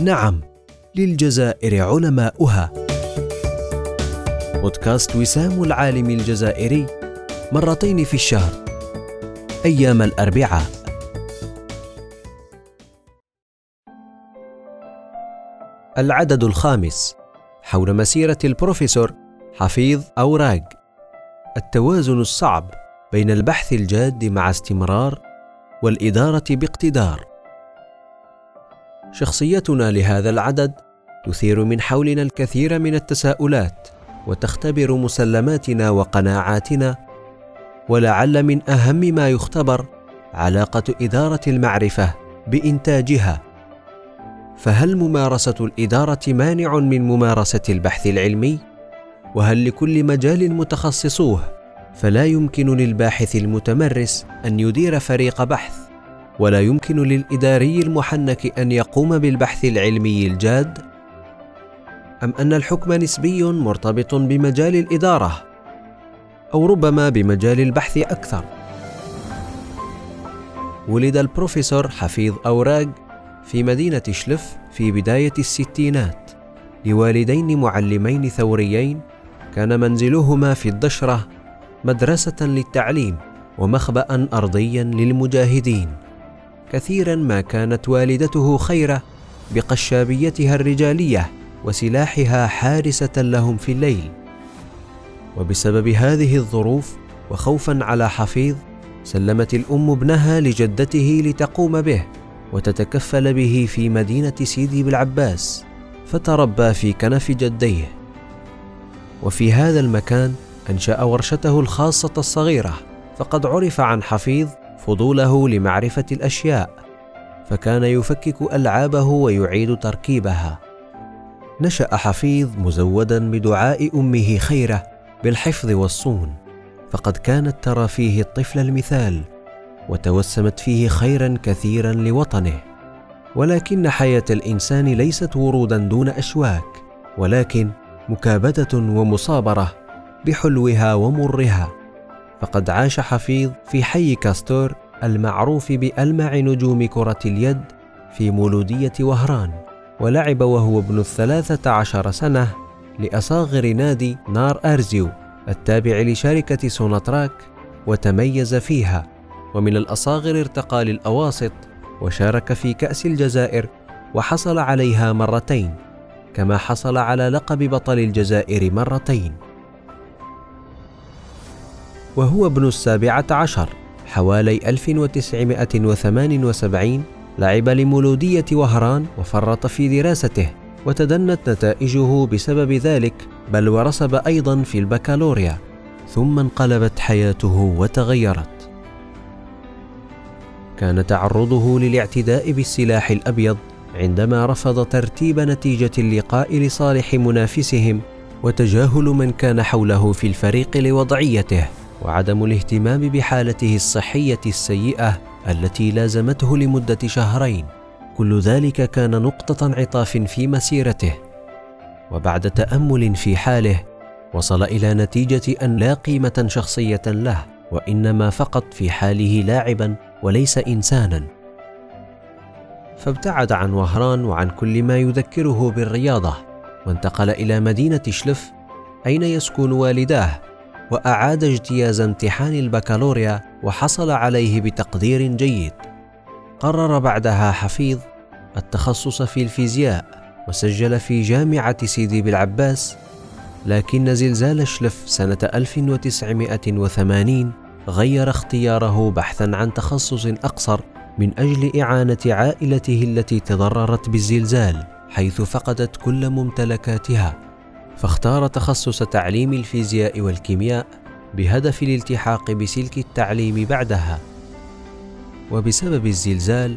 نعم للجزائر علماؤها. بودكاست وسام العالم الجزائري مرتين في الشهر أيام الأربعاء. العدد الخامس حول مسيرة البروفيسور حفيظ أوراق. التوازن الصعب بين البحث الجاد مع استمرار والإدارة باقتدار. شخصيتنا لهذا العدد تثير من حولنا الكثير من التساؤلات وتختبر مسلماتنا وقناعاتنا ولعل من أهم ما يختبر علاقة إدارة المعرفة بإنتاجها. فهل ممارسة الإدارة مانع من ممارسة البحث العلمي؟ وهل لكل مجال متخصصوه فلا يمكن للباحث المتمرس أن يدير فريق بحث؟ ولا يمكن للإداري المحنك أن يقوم بالبحث العلمي الجاد؟ أم أن الحكم نسبي مرتبط بمجال الإدارة؟ أو ربما بمجال البحث أكثر؟ ولد البروفيسور حفيظ أوراق في مدينة شلف في بداية الستينات لوالدين معلمين ثوريين كان منزلهما في الدشرة مدرسة للتعليم ومخبأ أرضيا للمجاهدين. كثيرا ما كانت والدته خيرة بقشابيتها الرجالية وسلاحها حارسة لهم في الليل. وبسبب هذه الظروف وخوفا على حفيظ سلمت الأم ابنها لجدته لتقوم به وتتكفل به في مدينة سيدي بالعباس فتربى في كنف جديه. وفي هذا المكان أنشأ ورشته الخاصة الصغيرة فقد عرف عن حفيظ فضوله لمعرفة الأشياء فكان يفكك ألعابه ويعيد تركيبها. نشأ حفيظ مزودا بدعاء أمه خيره بالحفظ والصون فقد كانت ترى فيه الطفل المثال وتوسمت فيه خيرا كثيرا لوطنه. ولكن حياة الإنسان ليست ورودا دون أشواك ولكن مكابدة ومصابرة بحلوها ومرها. فقد عاش حفيظ في حي كاستور المعروف بألمع نجوم كرة اليد في مولودية وهران ولعب وهو ابن الثلاثة عشر سنة لأصاغر نادي نار أرزيو التابع لشركة سوناتراك وتميز فيها ومن الأصاغر ارتقى للأواسط وشارك في كأس الجزائر وحصل عليها مرتين كما حصل على لقب بطل الجزائر مرتين. وهو ابن السابعة عشر حوالي 1978 لعب لمولودية وهران وفرط في دراسته وتدنت نتائجه بسبب ذلك بل ورسب أيضا في البكالوريا ثم انقلبت حياته وتغيرت. كان تعرضه للاعتداء بالسلاح الأبيض عندما رفض ترتيب نتيجة اللقاء لصالح منافسهم وتجاهل من كان حوله في الفريق لوضعيته. وعدم الاهتمام بحالته الصحية السيئة التي لازمته لمدة شهرين. كل ذلك كان نقطة عطاف في مسيرته. وبعد تأمل في حاله وصل إلى نتيجة أن لا قيمة شخصية له وإنما فقط في حاله لاعبا وليس انسانا. فابتعد عن وهران وعن كل ما يذكره بالرياضة وانتقل إلى مدينة شلف أين يسكن والداه؟ وأعاد اجتياز امتحان البكالوريا وحصل عليه بتقدير جيد. قرر بعدها حفيظ التخصص في الفيزياء وسجل في جامعة سيدي بالعباس لكن زلزال شلف سنة 1980 غير اختياره بحثا عن تخصص أقصر من أجل إعانة عائلته التي تضررت بالزلزال حيث فقدت كل ممتلكاتها. فاختار تخصص تعليم الفيزياء والكيمياء بهدف الالتحاق بسلك التعليم بعدها. وبسبب الزلزال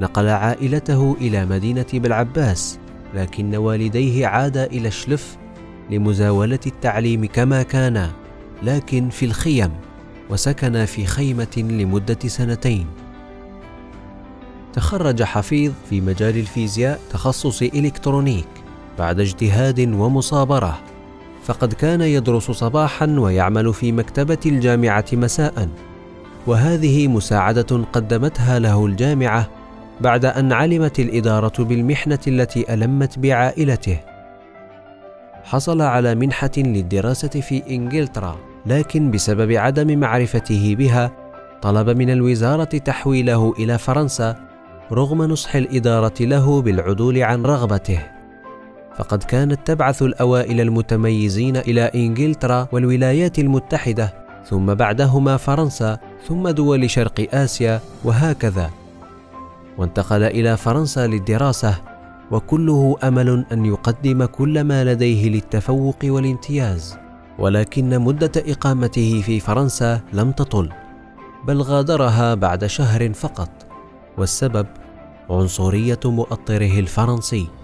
نقل عائلته إلى مدينة بالعباس لكن والديه عادا إلى الشلف لمزاولة التعليم كما كان لكن في الخيم وسكن في خيمة لمدة سنتين. تخرج حفيظ في مجال الفيزياء تخصص إلكترونيك. بعد اجتهاد ومصابرة فقد كان يدرس صباحا ويعمل في مكتبة الجامعة مساء. وهذه مساعدة قدمتها له الجامعة بعد أن علمت الإدارة بالمحنة التي ألمت بعائلته. حصل على منحة للدراسة في إنجلترا لكن بسبب عدم معرفته بها طلب من الوزارة تحويله إلى فرنسا رغم نصح الإدارة له بالعدول عن رغبته. فقد كانت تبعث الأوائل المتميزين إلى إنجلترا والولايات المتحدة ثم بعدهما فرنسا ثم دول شرق آسيا وهكذا. وانتقل إلى فرنسا للدراسة وكله أمل أن يقدم كل ما لديه للتفوق والامتياز. ولكن مدة إقامته في فرنسا لم تطل بل غادرها بعد شهر فقط. والسبب عنصرية مؤطره الفرنسي.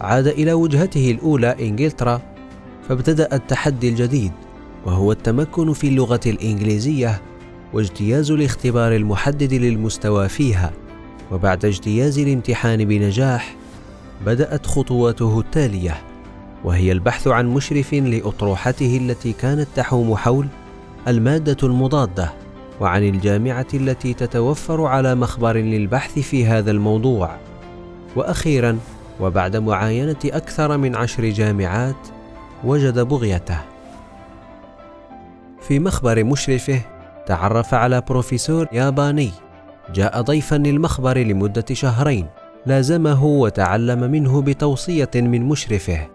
عاد إلى وجهته الأولى إنجلترا فابتدأ التحدي الجديد وهو التمكن في اللغة الإنجليزية واجتياز الاختبار المحدد للمستوى فيها. وبعد اجتياز الامتحان بنجاح بدأت خطواته التالية وهي البحث عن مشرف لأطروحته التي كانت تحوم حول المادة المضادة وعن الجامعة التي تتوفر على مخبر للبحث في هذا الموضوع. وأخيرا وبعد معاينة أكثر من عشر جامعات وجد بغيته. في مخبر مشرفه تعرف على بروفيسور ياباني. جاء ضيفا للمخبر لمدة شهرين لازمه وتعلم منه بتوصية من مشرفه.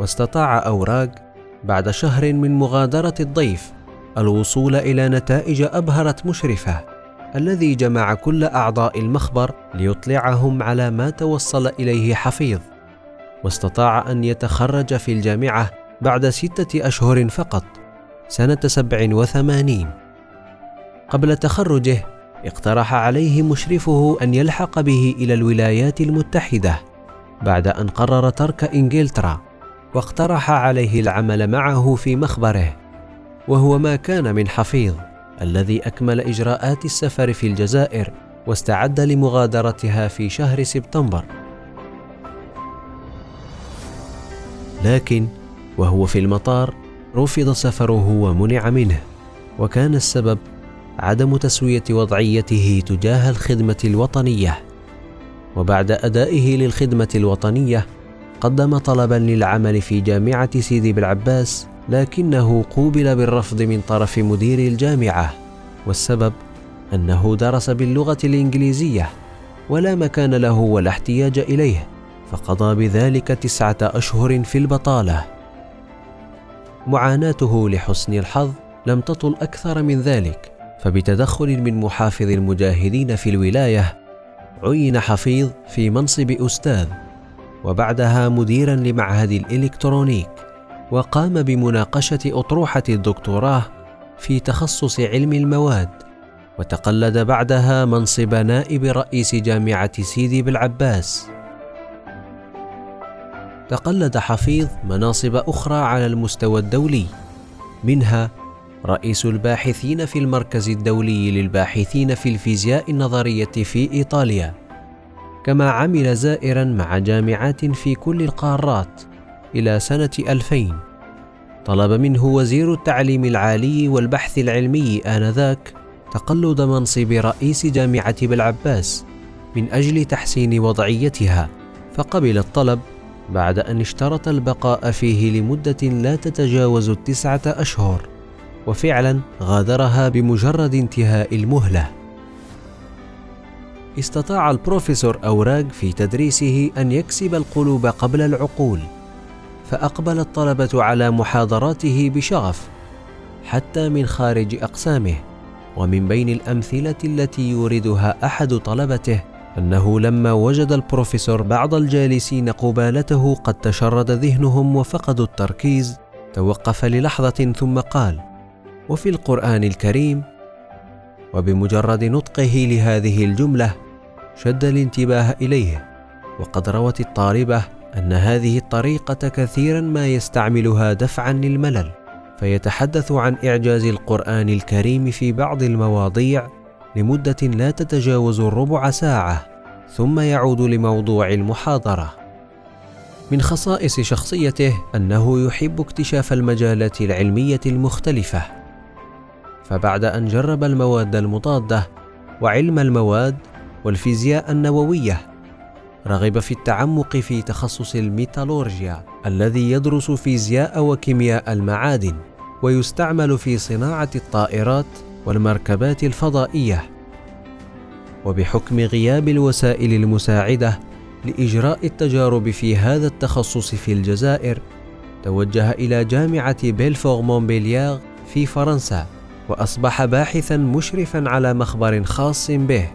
واستطاع أوراق بعد شهر من مغادرة الضيف الوصول إلى نتائج أبهرت مشرفه. الذي جمع كل أعضاء المخبر ليطلعهم على ما توصل إليه حفيظ واستطاع أن يتخرج في الجامعة بعد ستة أشهر فقط سنة سبع وثمانين. قبل تخرجه اقترح عليه مشرفه أن يلحق به إلى الولايات المتحدة بعد أن قرر ترك إنجلترا واقترح عليه العمل معه في مخبره وهو ما كان من حفيظ. الذي أكمل إجراءات السفر في الجزائر واستعد لمغادرتها في شهر سبتمبر. لكن وهو في المطار رفض سفره ومنع منه وكان السبب عدم تسوية وضعيته تجاه الخدمة الوطنية. وبعد أدائه للخدمة الوطنية قدم طلبا للعمل في جامعة سيدي بالعباس لكنه قوبل بالرفض من طرف مدير الجامعة والسبب أنه درس باللغة الإنجليزية ولا مكان له ولا احتياج إليه فقضى بذلك تسعة أشهر في البطالة. معاناته لحسن الحظ لم تطل أكثر من ذلك فبتدخل من محافظ المجاهدين في الولاية عين حفيظ في منصب أستاذ وبعدها مديرا لمعهد الإلكترونيك. وقام بمناقشة أطروحة الدكتوراه في تخصص علم المواد وتقلد بعدها منصب نائب رئيس جامعة سيدي بالعباس. تقلد حفيظ مناصب أخرى على المستوى الدولي منها رئيس الباحثين في المركز الدولي للباحثين في الفيزياء النظرية في إيطاليا كما عمل زائرا مع جامعات في كل القارات. إلى سنة 2000 طلب منه وزير التعليم العالي والبحث العلمي آنذاك تقلد منصب رئيس جامعة بالعباس من أجل تحسين وضعيتها فقبل الطلب بعد أن اشترط البقاء فيه لمدة لا تتجاوز التسعة أشهر وفعلا غادرها بمجرد انتهاء المهلة. استطاع البروفيسور أوراق في تدريسه أن يكسب القلوب قبل العقول. فأقبل الطلبة على محاضراته بشغف حتى من خارج أقسامه ومن بين الأمثلة التي يوردها أحد طلبته أنه لما وجد البروفيسور بعض الجالسين قبالته قد تشرد ذهنهم وفقدوا التركيز توقف للحظة ثم قال وفي القرآن الكريم؟ وبمجرد نطقه لهذه الجملة شد الانتباه إليه وقد روت الطالبة أن هذه الطريقة كثيرا ما يستعملها دفعا للملل فيتحدث عن إعجاز القرآن الكريم في بعض المواضيع لمدة لا تتجاوز الربع ساعة ثم يعود لموضوع المحاضرة. من خصائص شخصيته أنه يحب اكتشاف المجالات العلمية المختلفة. فبعد أن جرب المواد المضاده وعلم المواد والفيزياء النووية رغب في التعمق في تخصص الميتالورجيا الذي يدرس فيزياء وكيمياء المعادن ويستعمل في صناعة الطائرات والمركبات الفضائية. وبحكم غياب الوسائل المساعدة لإجراء التجارب في هذا التخصص في الجزائر توجه إلى جامعة بيلفور مونبيليار في فرنسا وأصبح باحثا مشرفا على مخبر خاص به.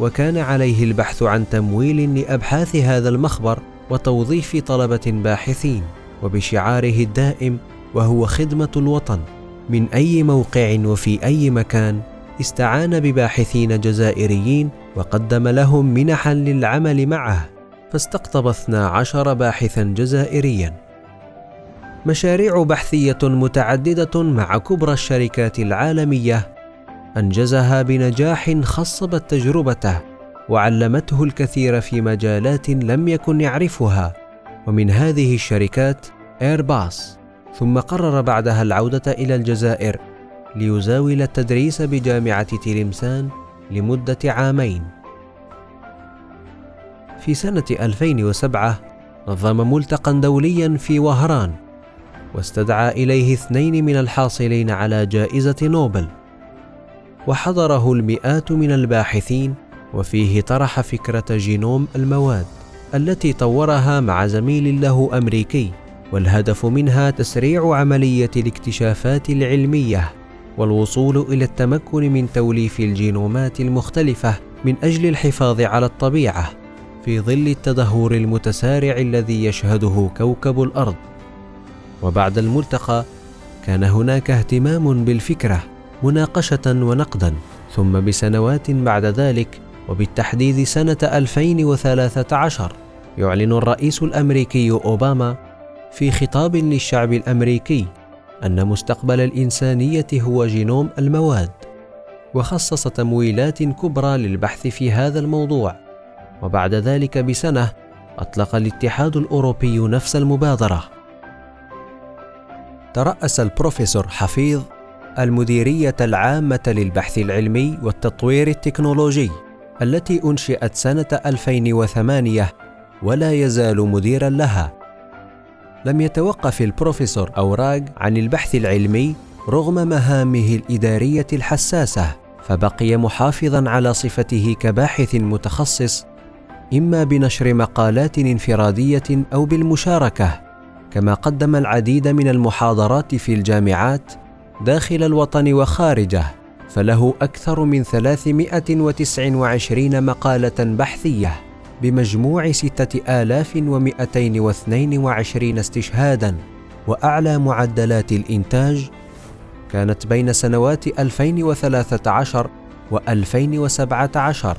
وكان عليه البحث عن تمويل لأبحاث هذا المخبر وتوظيف طلبة باحثين وبشعاره الدائم وهو خدمة الوطن. من أي موقع وفي أي مكان استعان بباحثين جزائريين وقدم لهم منحا للعمل معه. فاستقطب 12 باحثا جزائريا. مشاريع بحثية متعددة مع كبرى الشركات العالمية أنجزها بنجاح خصبت تجربته وعلمته الكثير في مجالات لم يكن يعرفها ومن هذه الشركات ايرباص ثم قرر بعدها العودة إلى الجزائر ليزاول التدريس بجامعة تلمسان لمدة عامين. في سنة 2007 نظم ملتقى دوليا في وهران واستدعى إليه اثنين من الحاصلين على جائزة نوبل. وحضره المئات من الباحثين وفيه طرح فكرة جينوم المواد التي طورها مع زميل له أمريكي والهدف منها تسريع عملية الاكتشافات العلمية والوصول إلى التمكن من توليف الجينومات المختلفة من أجل الحفاظ على الطبيعة في ظل التدهور المتسارع الذي يشهده كوكب الأرض. وبعد الملتقى كان هناك اهتمام بالفكرة. مناقشة ونقدا ثم بسنوات بعد ذلك وبالتحديد سنة 2013 يعلن الرئيس الأمريكي أوباما في خطاب للشعب الأمريكي أن مستقبل الإنسانية هو جينوم المواد وخصص تمويلات كبرى للبحث في هذا الموضوع. وبعد ذلك بسنة أطلق الاتحاد الأوروبي نفس المبادرة. ترأس البروفيسور حفيظ المديرية العامة للبحث العلمي والتطوير التكنولوجي التي أنشئت سنة 2008 ولا يزال مديرا لها. لم يتوقف البروفيسور أوراق عن البحث العلمي رغم مهامه الإدارية الحساسة فبقي محافظا على صفته كباحث متخصص إما بنشر مقالات انفرادية أو بالمشاركة كما قدم العديد من المحاضرات في الجامعات داخل الوطن وخارجه فله أكثر من 329 مقالة بحثية بمجموع 6222 استشهادا وأعلى معدلات الإنتاج كانت بين سنوات 2013 و 2017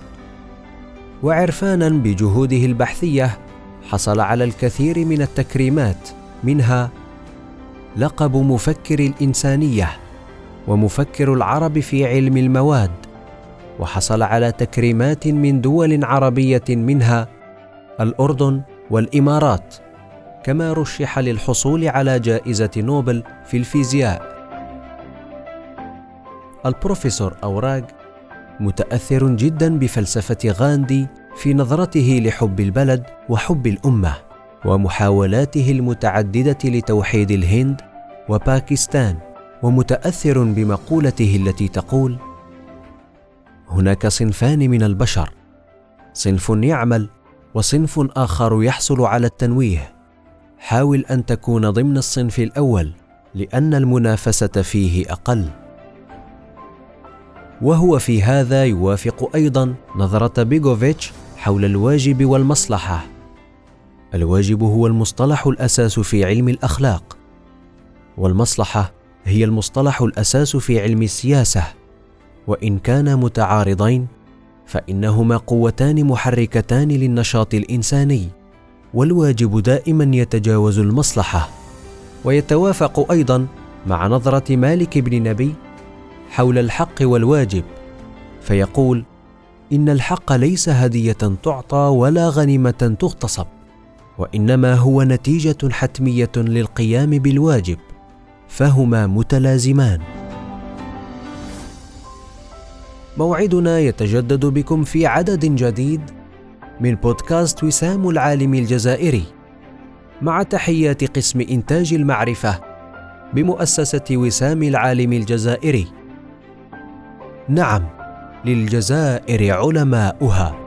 وعرفانا بجهوده البحثية حصل على الكثير من التكريمات منها لقب مفكر الإنسانية ومفكر العرب في علم المواد وحصل على تكريمات من دول عربية منها الأردن والإمارات كما رشح للحصول على جائزة نوبل في الفيزياء. البروفيسور أوراق متأثر جدا بفلسفة غاندي في نظرته لحب البلد وحب الأمة. ومحاولاته المتعددة لتوحيد الهند وباكستان ومتأثر بمقولته التي تقول هناك صنفان من البشر صنف يعمل وصنف آخر يحصل على التنويه. حاول أن تكون ضمن الصنف الأول لأن المنافسة فيه أقل. وهو في هذا يوافق أيضا نظرة بيغوفيتش حول الواجب والمصلحة. الواجب هو المصطلح الأساس في علم الأخلاق. والمصلحة هي المصطلح الأساس في علم السياسة. وإن كانا متعارضين فإنهما قوتان محركتان للنشاط الإنساني. والواجب دائما يتجاوز المصلحة. ويتوافق أيضا مع نظرة مالك بن نبي حول الحق والواجب. فيقول إن الحق ليس هدية تعطى ولا غنيمة تغتصب. وإنما هو نتيجة حتمية للقيام بالواجب فهما متلازمان. موعدنا يتجدد بكم في عدد جديد من بودكاست وسام العالم الجزائري. مع تحيات قسم إنتاج المعرفة بمؤسسة وسام العالم الجزائري. نعم للجزائر علماؤها.